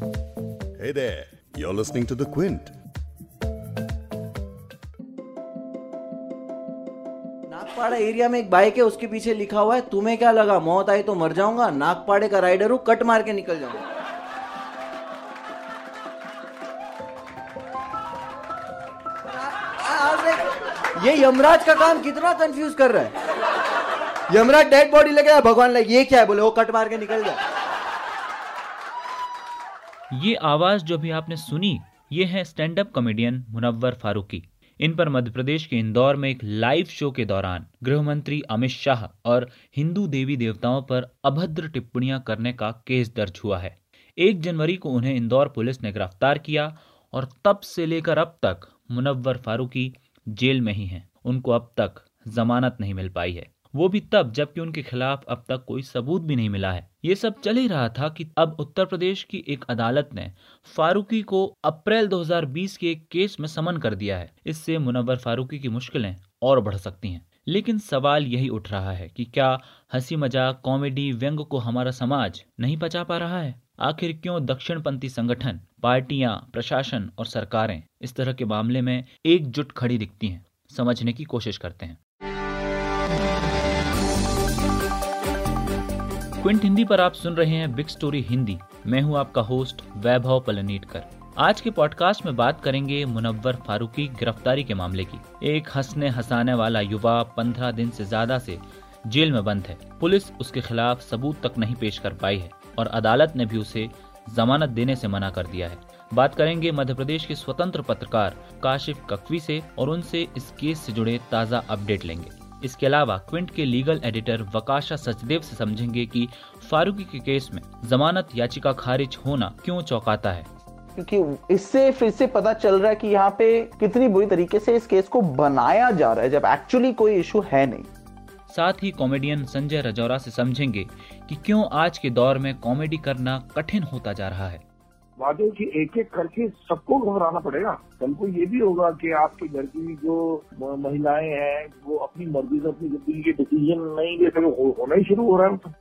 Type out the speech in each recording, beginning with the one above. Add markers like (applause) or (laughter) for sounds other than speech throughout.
Hey there, you're listening to The Quint. Nagpada area में एक bike है उसके पीछे लिखा हुआ है तुम्हें क्या लगा मौत आई तो मर जाऊँगा? नागपाड़े का राइडर हूँ कट मार के निकल जाऊँगा. ये यमराज का काम कितना कंफ्यूज कर रहा है। यमराज डेड बॉडी आया भगवान लगे ये क्या है बोले वो कट मार के निकल जाए ये आवाज़ जो भी आपने सुनी, ये है stand up comedian Munawar Faruqui. इन पर मध्य प्रदेश के इंदौर में एक लाइव शो के दौरान गृह मंत्री अमित शाह और हिंदू देवी देवताओं पर अभद्र टिप्पणियाँ करने का केस दर्ज हुआ है। एक जनवरी को उन्हें इंदौर पुलिस ने गिरफ़्तार किया और तब से लेकर अब तक मुनव्वर फारूकी जेल में ही हैं। उनको अब तक जमानत नहीं मिल पाई है। वो भी तब, जबकि उनके खिलाफ अब तक कोई सबूत भी नहीं मिला है। ये सब चल ही रहा था कि अब उत्तर प्रदेश की एक अदालत ने फारूकी को अप्रैल 2020 के एक केस में समन कर दिया है। इससे मुनव्वर फारूकी की मुश्किलें और बढ़ सकती हैं। लेकिन सवाल यही उठ रहा है कि क्या हँसी मज़ाक कॉमेडी, व्यंग को हमारा समाज नहीं बचा पा रहा है? आखिर क्यों दक्षिणपंथी संगठन, पार्टियाँ, प्रशासन और सरकारें इस तरह के मामले में एकजुट खड़ी दिखती हैं? समझने की कोशिश करते हैं। क्विंट हिंदी पर आप सुन रहे हैं बिग स्टोरी हिंदी। मैं हूँ आपका होस्ट वैभव पलनीटकर। आज के पॉडकास्ट में बात करेंगे मुनव्वर फारूकी गिरफ्तारी के मामले की। एक हंसने हंसाने वाला युवा पंद्रह दिन से ज़्यादा से जेल में बंद है। पुलिस उसके खिलाफ सबूत तक नहीं पेश कर पाई है और अदालत ने भी उसे जमानत देने से मना कर दिया है। बात करेंगे मध्य प्रदेश के स्वतंत्र पत्रकार काशिफ ककवी से और उनसे इस केस से जुड़े ताज़ा अपडेट लेंगे। इसके अलावा क्विंट के लीगल एडिटर वकाशा सचदेव से समझेंगे कि फारूकी के केस में जमानत याचिका खारिज होना क्यों चौंकाता है। क्योंकि इससे फिर से पता चल रहा है कि यहाँ पे कितनी बुरी तरीके से इस केस को बनाया जा रहा है जब एक्चुअली कोई इशू है नहीं। साथ ही कॉमेडियन संजय रजौरा से समझेंगे कि क्यों आज के दौर में कॉमेडी करना कठिन होता जा रहा है। वादों की एक एक करके सबको घबराना पड़ेगा। कल को ये भी होगा कि आपके घर की जो महिलाएँ हैं, वो अपनी मर्ज़ी से अपनी ज़िंदगी के डिसीज़न नहीं ले सके होना ही शुरू हो रहा है।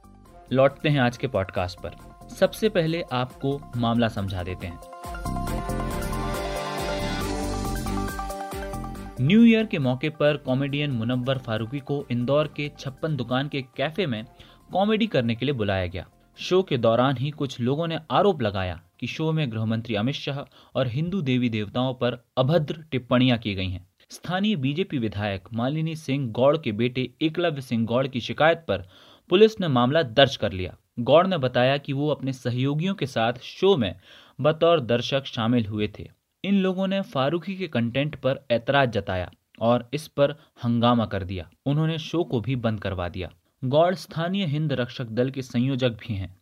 लौटते हैं आज के पॉडकास्ट पर। सबसे पहले आपको मामला समझा देते हैं। न्यू ईयर के मौके पर कॉमेडियन मुनव्वर फारूकी को इंदौर के छप्पन दुकान के कैफ़े में कॉमेडी करने के लिए बुलाया गया। शो के दौरान ही कुछ लोगों ने आरोप लगाया कि शो में गृहमंत्री अमित शाह और हिंदू देवी देवताओं पर अभद्र टिप्पणियाँ की गई हैं। स्थानीय बीजेपी विधायक मालिनी सिंह गौड़ के बेटे एकलव्य सिंह गौड़ की शिकायत पर पुलिस ने मामला दर्ज कर लिया। गौड़ ने बताया कि वो अपने सहयोगियों के साथ शो में बतौर दर्शक शामिल हुए थे। इन लोगों ने फारूकी के कंटेंट पर ऐतराज जताया और इस पर हंगामा कर दिया। उन्होंने शो को भी बंद करवा दिया। गौड़ स्थानीय हिंद रक्षक दल के संयोजक भी हैं।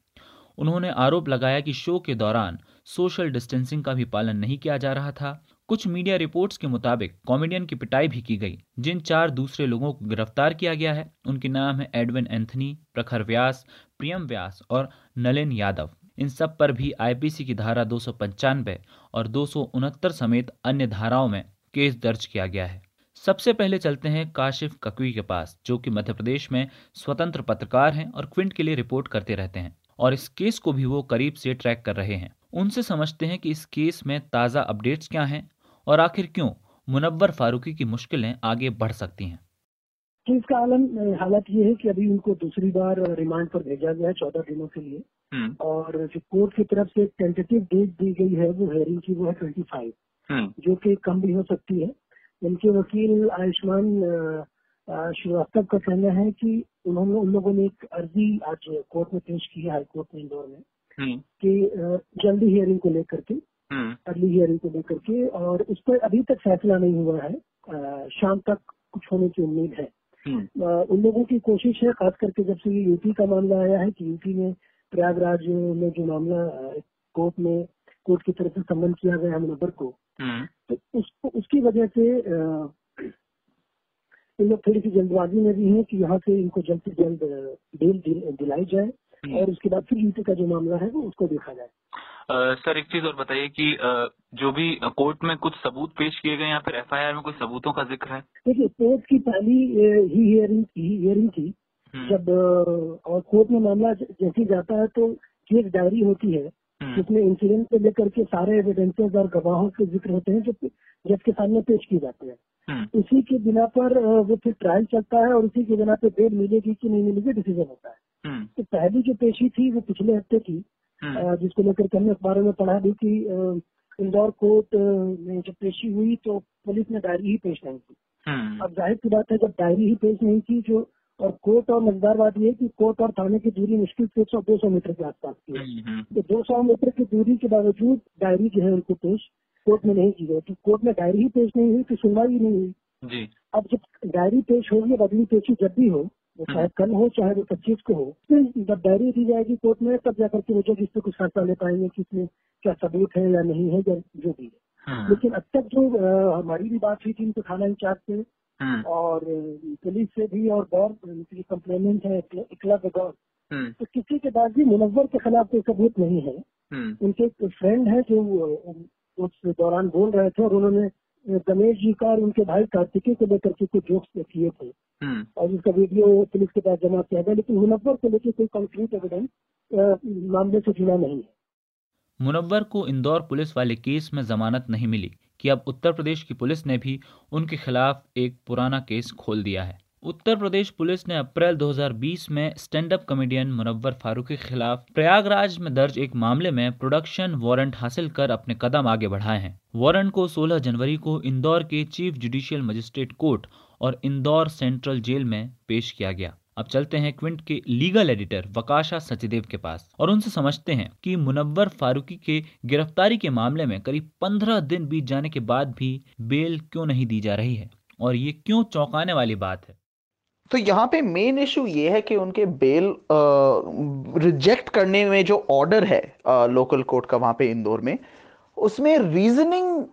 उन्होंने आरोप लगाया कि शो के दौरान सोशल डिस्टेंसिंग का भी पालन नहीं किया जा रहा था। कुछ मीडिया रिपोर्ट्स के मुताबिक कॉमेडियन की पिटाई भी की गई, जिन चार दूसरे लोगों को गिरफ़्तार किया गया है। उनके नाम है एडविन एंथनी, प्रखर व्यास, प्रियम व्यास और नलिन यादव। इन सब पर भी आईपीसी की धारा दो सौ पंचानबे और दो सौ उनहत्तर समेत अन्य धाराओं में केस दर्ज किया गया है। सबसे पहले चलते हैं काशिफ ककवी के पास, जो कि मध्य प्रदेश में स्वतंत्र पत्रकार हैं और क्विंट के लिए रिपोर्ट करते रहते हैं। और इस केस को भी वो करीब से ट्रैक कर रहे हैं। उनसे समझते हैं कि इस केस में ताज़ा अपडेट्स क्या हैं और आखिर क्यों मुनव्वर फारूकी की मुश्किलें आगे बढ़ सकती हैं। केस का आलम हालत ये है कि अभी उनको दूसरी बार रिमांड पर भेजा गया है चौदह दिनों के लिए। और जो कोर्ट की तरफ़ से टेंटेटिव डेट दी गई है वो हेयरिंग की वो है ट्वेंटी फाइव जो कि कम भी हो सकती है। उनके वकील आयुष्मान श्रीवास्तव का कहना है कि उन्होंने उन लोगों ने एक अर्जी आज कोर्ट में पेश की है हाई कोर्ट में इंदौर में कि जल्दी हियरिंग को लेकर के अर्ली हियरिंग को लेकर के और उस पर अभी तक फैसला नहीं हुआ है। शाम तक कुछ होने की उम्मीद है। अ, उन लोगों की कोशिश है खास करके जब से ये यूपी का मामला आया है कि यूपी में प्रयागराज में जो मामला कोर्ट में कोर्ट की तरफ़ से सम्मन किया गया है मुनव्वर को तो उसको उसकी वजह से इन लोग थोड़ी सी जल्दबाजी में भी है कि यहाँ से इनको जल्द से जल्द बेल दिलाई जाए और उसके बाद फिर यूपी का जो मामला है वो उसको देखा जाए। सर एक चीज़ और बताइए कि जो भी कोर्ट में कुछ सबूत पेश किए गए या फिर एफआईआर में कोई सबूतों का ज़िक्र है? देखिए कोर्ट की पहली ही हियरिंग ही हियरिंग थी। हम्म, जब और कोर्ट में मामला जैसे जाता है तो केस डायरी होती है। हम्म। जिसमें इंसिडेंट को लेकर के सारे एविडेंसेज और गवाहों के ज़िक्र होते हैं जो जज के सामने पेश किए जाते हैं। हम्म। उसी के बिना पर वो फिर ट्रायल चलता है और उसी के बिना पे बेल मिलेगी कि नहीं मिलेगी डिसीज़न होता है। हम्म। तो पहली जो पेशी थी वो पिछले हफ़्ते थी जिसको लेकर के हमने अखबारों में पढ़ा दी कि इंदौर कोर्ट में जब पेशी हुई तो पुलिस ने डायरी ही पेश नहीं की। अब ज़ाहिर सी बात है जब डायरी ही पेश नहीं की जो और कोर्ट और मज़ेदार बात यह कि कोर्ट और थाने की दूरी मुश्किल से सौ दो सौ मीटर के आसपास की है। हम्म, हम्म। तो दो सौ मीटर की दूरी के बावजूद डायरी जो है उनको पेश कोर्ट में नहीं की गई तो कोर्ट में डायरी ही पेश नहीं हुई तो सुनवाई ही नहीं हुई जी अब जब डायरी पेश होगी अब अगली पेशी जब भी हो वो चाहे कल हो चाहे वो पच्चीस को हो जब डायरी दी जाएगी कोर्ट में तब जाकर के वो जज इस पर कुछ फैसला ले पाएँगे कि इसमें क्या सबूत है या नहीं है या जो भी है हाँ। लेकिन अब तक जो हमारी भी बात हुई थी उनको थाना इंचार्ज से हम्म। और पुलिस से भी और गौर कंप्लेनेंट है इकला गौर हम्म। तो किसी के पास भी मुनवर के खिलाफ कोई सबूत नहीं है हम्म। उनके एक फ्रेंड है जो उस दौरान बोल रहे थे और उन्होंने गणेश जी का और उनके भाई कार्तिकेय को लेकर के कुछ जोक्स किए थे। और उसका वीडियो पुलिस के पास जमा किया गया लेकिन मुनव्वर को लेकर कोई कंक्रीट एविडेंस मामले से जुड़ा नहीं है। मुनव्वर को इंदौर पुलिस वाले केस में जमानत नहीं मिली कि अब उत्तर प्रदेश की पुलिस ने भी उनके खिलाफ एक पुराना केस खोल दिया है। उत्तर प्रदेश पुलिस ने अप्रैल 2020 में stand up comedian Munawar Faruq के खिलाफ प्रयागराज में दर्ज एक मामले में प्रोडक्शन वारंट हासिल कर अपने कदम आगे बढ़ाए हैं। वारंट को 16 जनवरी को इंदौर के चीफ जुडिशियल मजिस्ट्रेट कोर्ट और इंदौर सेंट्रल जेल में पेश किया गया। अब चलते हैं क्विंट के लीगल एडिटर वकाशा सचदेव के पास और उनसे समझते हैं कि मुनव्वर फारूकी के गिरफ्तारी के मामले में करीब पंद्रह दिन बीत जाने के बाद भी बेल क्यों नहीं दी जा रही है और ये क्यों चौंकाने वाली बात है। तो यहाँ पे मेन इशू ये है कि उनके बेल रिजेक्ट करने में जो ऑर्डर है लोकल कोर्ट का वहाँ पे इंदौर में, उसमें रीजनिंग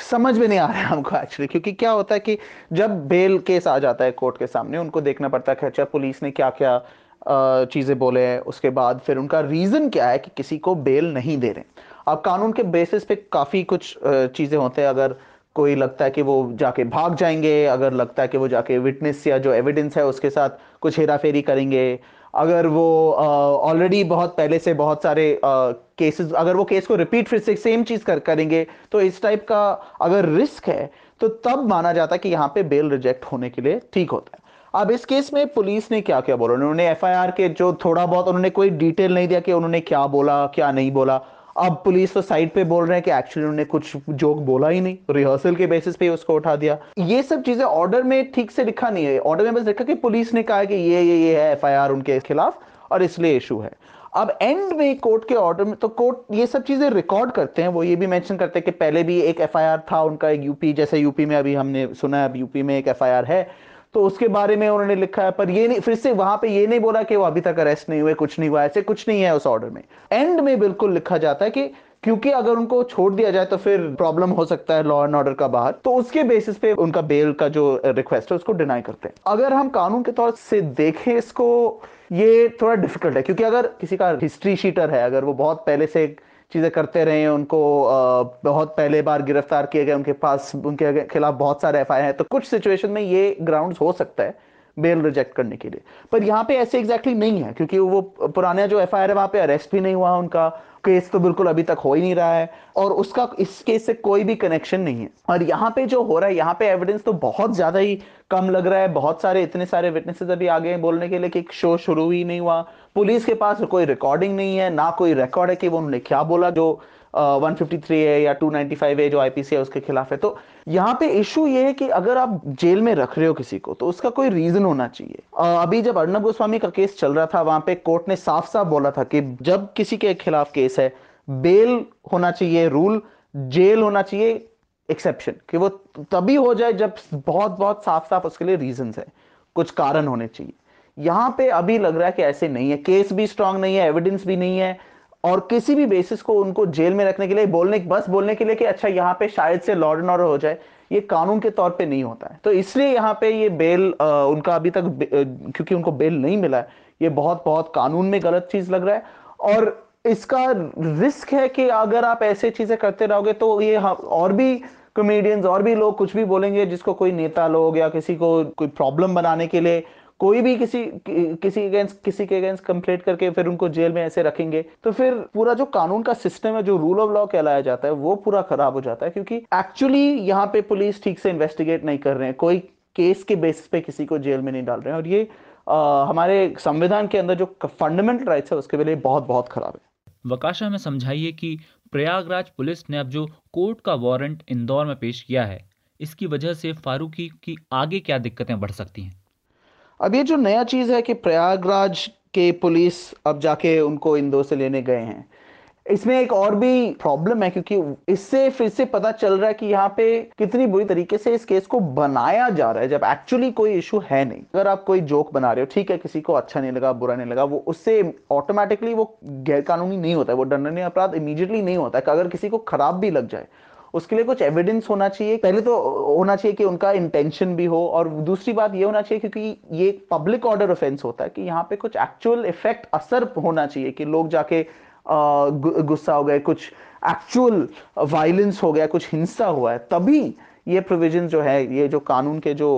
समझ में नहीं आ रहा है हमको एक्चुअली क्योंकि क्या होता है कि जब बेल केस आ जाता है कोर्ट के सामने, उनको देखना पड़ता है अच्छा पुलिस ने क्या क्या चीज़ें बोले हैं, उसके बाद फिर उनका रीज़न क्या है कि किसी को बेल नहीं दे रहे अब कानून के बेसिस पे काफ़ी कुछ चीज़ें होते हैं, अगर कोई लगता है कि वो जाके भाग जाएँगे, अगर लगता है कि वो जाके विटनेस या जो एविडेंस है उसके साथ कुछ हेरा फेरी करेंगे। अगर वो ऑलरेडी बहुत पहले से बहुत सारे केसेस अगर वो केस को रिपीट फिर से सेम चीज़ कर, करेंगे तो इस टाइप का अगर रिस्क है तो तब माना जाता है कि यहाँ पे बेल रिजेक्ट होने के लिए ठीक होता है। अब इस केस में पुलिस ने क्या क्या बोला? उन्होंने एफआईआर के जो थोड़ा बहुत उन्होंने कोई डिटेल नहीं दिया कि उन्होंने क्या बोला, क्या नहीं बोला। अब पुलिस तो साइड पे बोल रहे हैं कि एक्चुअली उन्होंने कुछ जोक बोला ही नहीं। रिहर्सल के बेसिस पे उसको उठा दिया। ये सब चीज़ें ऑर्डर में ठीक से लिखा नहीं है। ऑर्डर में बस लिखा कि पुलिस ने कहा कि ये ये ये है एफआईआर उनके खिलाफ और इसलिए इशू है। अब एंड में कोर्ट के ऑर्डर में तो कोर्ट ये सब चीज़ें रिकॉर्ड करते हैं। वो ये भी मेंशन करते हैं कि पहले भी एक एफआईआर था, उनका एक यूपी जैसे यूपी में अभी हमने सुना है, अब यूपी में एक एफआईआर है। तो उसके बारे में उन्होंने लिखा है, पर ये नहीं, फिर से वहाँ पे ये नहीं बोला कि वो अभी तक अरेस्ट नहीं हुए, कुछ नहीं हुआ, ऐसे कुछ नहीं है उस ऑर्डर में। एंड में बिल्कुल लिखा जाता है कि क्योंकि अगर उनको छोड़ दिया जाए तो फिर प्रॉब्लम हो सकता है लॉ एंड ऑर्डर का बाहर। तो उसके बेसिस पे उनका बेल का जो रिक्वेस्ट है, उसको डिनाई करते हैं। अगर हम कानून के तौर से देखें इसको, ये थोड़ा डिफ़िकल्ट है, क्योंकि अगर किसी का हिस्ट्री शीटर है, अगर वो बहुत पहले से चीज़ें करते रहे, उनको बहुत पहले बार गिरफ़्तार किए गए, उनके पास, उनके खिलाफ बहुत सारे एफ़ है। तो कुछ सिचुएशन में ये ग्राउंड हो सकता है बेल रिजेक्ट करने के लिए। पर यहाँ पे ऐसे एग्जैक्टली exactly नहीं है, क्योंकि वो पुराना जो एफ़ है, वहाँ पे अरेस्ट भी नहीं हुआ उनका। केस तो बिल्कुल अभी तक हो ही नहीं रहा है। और उसका, इस केस से कोई भी कनेक्शन नहीं है। और यहाँ पे जो हो रहा है, यहाँ पे एविडेंस तो बहुत ज़्यादा ही कम लग रहा है। बहुत सारे, इतने सारे विटनेसेस अभी आ गए बोलने के लिए कि शो शुरू ही नहीं हुआ। पुलिस के पास कोई रिकॉर्डिंग नहीं है ना कोई रिकॉर्ड है कि वो उन्होंने क्या बोला जो वन थ्री है या टू नाइनटी फाइव है जो आईपीसी है उसके खिलाफ है। तो यहाँ पे इशू ये है कि अगर आप जेल में रख रहे हो किसी को तो उसका कोई रीजन होना चाहिए। uh, अभी जब अर्णब गोस्वामी का केस चल रहा था वहाँ पे कोर्ट ने साफ़ साफ़ बोला था कि जब किसी के खिलाफ केस है बेल होना चाहिए रूल जेल होना चाहिए एक्सेप्शन कि वो तभी हो जाए जब बहुत बहुत साफ़ साफ़ उसके लिए रीजन है कुछ कारण होने चाहिए। यहाँ पे अभी लग रहा है कि ऐसे नहीं है। केस भी स्ट्रांग नहीं है एविडेंस भी नहीं है और किसी भी बेसिस को उनको जेल में रखने के लिए बोलने बस बोलने के लिए कि अच्छा यहाँ पे शायद से लॉर्ड एंड ऑर्डर हो जाए ये कानून के तौर पे नहीं होता है। तो इसलिए यहाँ पे ये बेल आ, उनका अभी तक क्योंकि उनको बेल नहीं मिला है ये बहुत बहुत कानून में गलत चीज़ लग रहा है और इसका रिस्क है कि अगर आप ऐसे चीज़ें करते रहोगे तो ये और भी कॉमेडियंस और भी लोग कुछ भी बोलेंगे जिसको कोई नेता लोग या किसी को कोई प्रॉब्लम बनाने के लिए कोई भी किसी किसी अगेंस्ट किसी के अगेंस्ट कंप्लेंट करके फिर उनको जेल में ऐसे रखेंगे तो फिर पूरा जो कानून का सिस्टम है जो रूल ऑफ़ लॉ कहलाया जाता है वो पूरा खराब हो जाता है क्योंकि एक्चुअली यहाँ पे पुलिस ठीक से इन्वेस्टिगेट नहीं कर रहे हैं कोई केस के बेसिस पे किसी को जेल में नहीं डाल रहे हैं और ये आ, हमारे संविधान के अंदर जो फंडामेंटल राइट्स है उसके लिए बहुत बहुत खराब है। वकाशा में समझाइए कि प्रयागराज पुलिस ने अब जो कोर्ट का वारंट इंदौर में पेश किया है इसकी वजह से फारूकी की आगे क्या दिक्कतें बढ़ सकती हैं? अब ये जो नया चीज़ है कि प्रयागराज के पुलिस अब जाके उनको इंदौर से लेने गए हैं, इसमें एक और भी प्रॉब्लम है क्योंकि इससे फिर से पता चल रहा है कि यहाँ पे कितनी बुरी तरीके से इस केस को बनाया जा रहा है, जब एक्चुअली कोई इशू है नहीं। अगर आप कोई जोक बना रहे हो, ठीक है, किसी को अच्छा नहीं लगा, बुरा नहीं लगा, वो उससे ऑटोमेटिकली वो गैर कानूनी नहीं होता है, वो दंडनीय अपराध इमीडिएटली नहीं होता है, अगर किसी को खराब भी लग जाए उसके लिए कुछ एविडेंस होना चाहिए। पहले तो होना चाहिए कि उनका इंटेंशन भी हो और दूसरी बात ये होना चाहिए क्योंकि ये पब्लिक ऑर्डर ऑफेंस होता है कि यहाँ पे कुछ एक्चुअल इफ़ेक्ट असर होना चाहिए कि लोग जाके गुस्सा हो गए, कुछ एक्चुअल वायलेंस हो गया, कुछ हिंसा हुआ है, तभी ये प्रोविज़न जो है, ये जो कानून के जो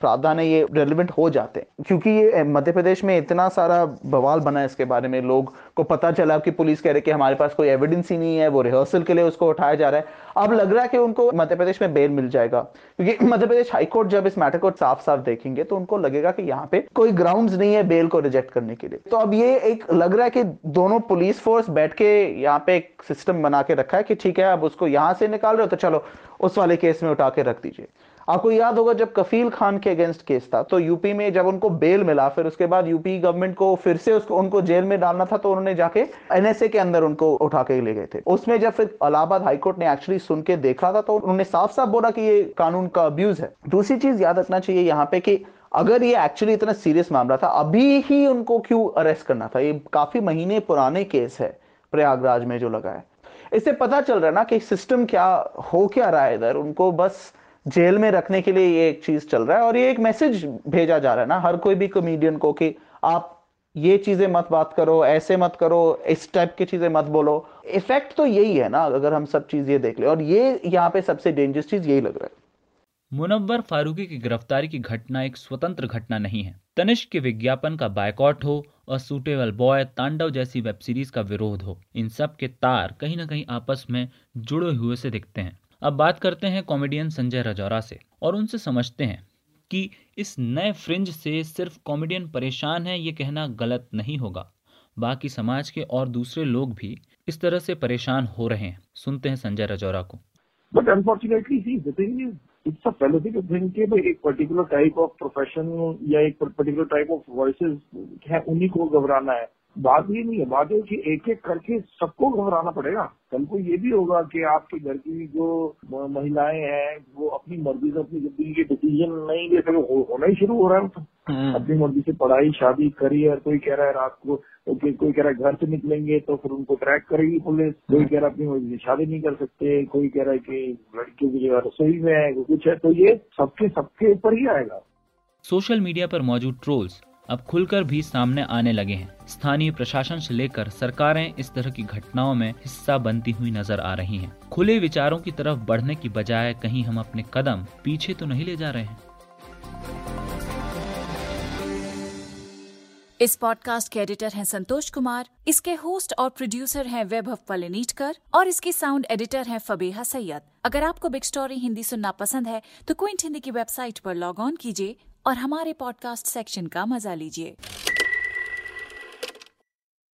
प्रावधान है, ये रेलिवेंट हो जाते हैं। क्योंकि ये मध्य प्रदेश में इतना सारा बवाल बना है इसके बारे में, लोग को पता चला कि पुलिस कह रहे कि हमारे पास कोई एविडेंस ही नहीं है, वो रिहर्सल के लिए उसको उठाया जा रहा है। अब लग रहा है कि उनको मध्य प्रदेश में बेल मिल जाएगा। क्योंकि (clears throat) मध्य प्रदेश हाईकोर्ट जब इस मैटर को साफ़ साफ़ देखेंगे तो उनको लगेगा कि यहाँ पे कोई ग्राउंड नहीं है बेल को रिजेक्ट करने के लिए। तो अब ये एक लग रहा है कि दोनों पुलिस फोर्स बैठ के यहाँ पे एक सिस्टम बना के रखा है कि ठीक है, अब उसको यहाँ से निकाल रहे हो तो चलो, उस वाले केस में उठा के रख दीजिए। आपको याद होगा जब कफील खान के अगेंस्ट केस था तो यूपी में जब उनको बेल मिला, फिर उसके बाद यूपी गवर्नमेंट को फिर से उसको, उनको जेल में डालना था तो उन्होंने जाके एनएसए के अंदर उनको उठा के ले गए थे। उसमें जब फिर इलाहाबाद हाईकोर्ट ने एक्चुअली सुन के देखा था तो उन्होंने साफ़ साफ़ बोला कि ये कानून का अब्यूज है। दूसरी चीज़ याद रखना चाहिए यहाँ पे कि अगर ये एक्चुअली इतना सीरियस मामला था, अभी ही उनको क्यों अरेस्ट करना था? ये काफ़ी महीने पुराने केस है प्रयागराज में जो लगा है। इससे पता चल रहा है ना कि सिस्टम क्या हो क्या रहा है इधर। उनको बस जेल में रखने के लिए ये एक चीज़ चल रहा है और ये एक मैसेज भेजा जा रहा है ना हर कोई भी कॉमेडियन को कि आप ये चीज़ें मत बात करो, ऐसे मत करो, इस टाइप की चीज़ें मत बोलो। इफ़ेक्ट तो यही है ना अगर हम सब चीज़ ये देख ले और ये यहाँ पे सबसे डेंजरस चीज़ यही लग रहा है। मुनव्वर फारूकी की गिरफ्तारी की घटना एक स्वतंत्र घटना नहीं है। तनिष्क के विज्ञापन का बायकॉट हो और सुटेबल बॉय तांडव जैसी वेब सीरीज़ का विरोध हो, इन सब के तार कहीं ना कहीं आपस में जुड़े हुए से दिखते हैं। अब बात करते हैं कॉमेडियन संजय रजौरा से और उनसे समझते हैं कि इस नए फ्रिंज से सिर्फ़ कॉमेडियन परेशान है, ये कहना गलत नहीं होगा। बाकी समाज के और दूसरे लोग भी इस तरह से परेशान हो रहे हैं। सुनते हैं संजय रजौरा को। But unfortunately it's a fallacy to think कि भाई एक पर्टिकुलर टाइप ऑफ़ प्रोफेशन या एक पर्टिकुलर टाइप ऑफ़ वॉइस है, उन्हीं को घबराना है। बात ये नहीं है बात है कि एक एक करके सबको घबराना पड़ेगा। कल को ये भी होगा कि आपके घर की जो महिलाएँ हैं वो अपनी मर्ज़ी से अपनी ज़िंदगी के डिसीज़न नहीं ले सके होना ही शुरू हो रहा है तो अपनी मर्ज़ी से पढ़ाई शादी करियर कोई कह रहा है रात को तो कोई कह रहा है घर से निकलेंगे तो फिर उनको ट्रैक करेगी पुलिस कोई कह रहा है अपनी मर्ज़ी से शादी नहीं कर सकते कोई कह रहा है कि लड़कियों की जगह रसोई में है कुछ है तो ये सबके सबके ऊपर ही आएगा। सोशल मीडिया पर मौजूद ट्रोल्स अब खुलकर भी सामने आने लगे हैं। स्थानीय प्रशासन से लेकर सरकारें इस तरह की घटनाओं में हिस्सा बनती हुई नज़र आ रही हैं। खुले विचारों की तरफ़ बढ़ने की बजाय कहीं हम अपने कदम पीछे तो नहीं ले जा रहे हैं। इस पॉडकास्ट के एडिटर हैं संतोष कुमार, इसके होस्ट और प्रोड्यूसर हैं वैभव पलेनीटकर और इसके साउंड एडिटर हैं फबेहा सैयद। अगर आपको बिग स्टोरी हिंदी सुनना पसंद है तो क्विंट हिंदी की वेबसाइट पर लॉग ऑन कीजिए। और हमारे पॉडकास्ट सेक्शन का मज़ा लीजिए।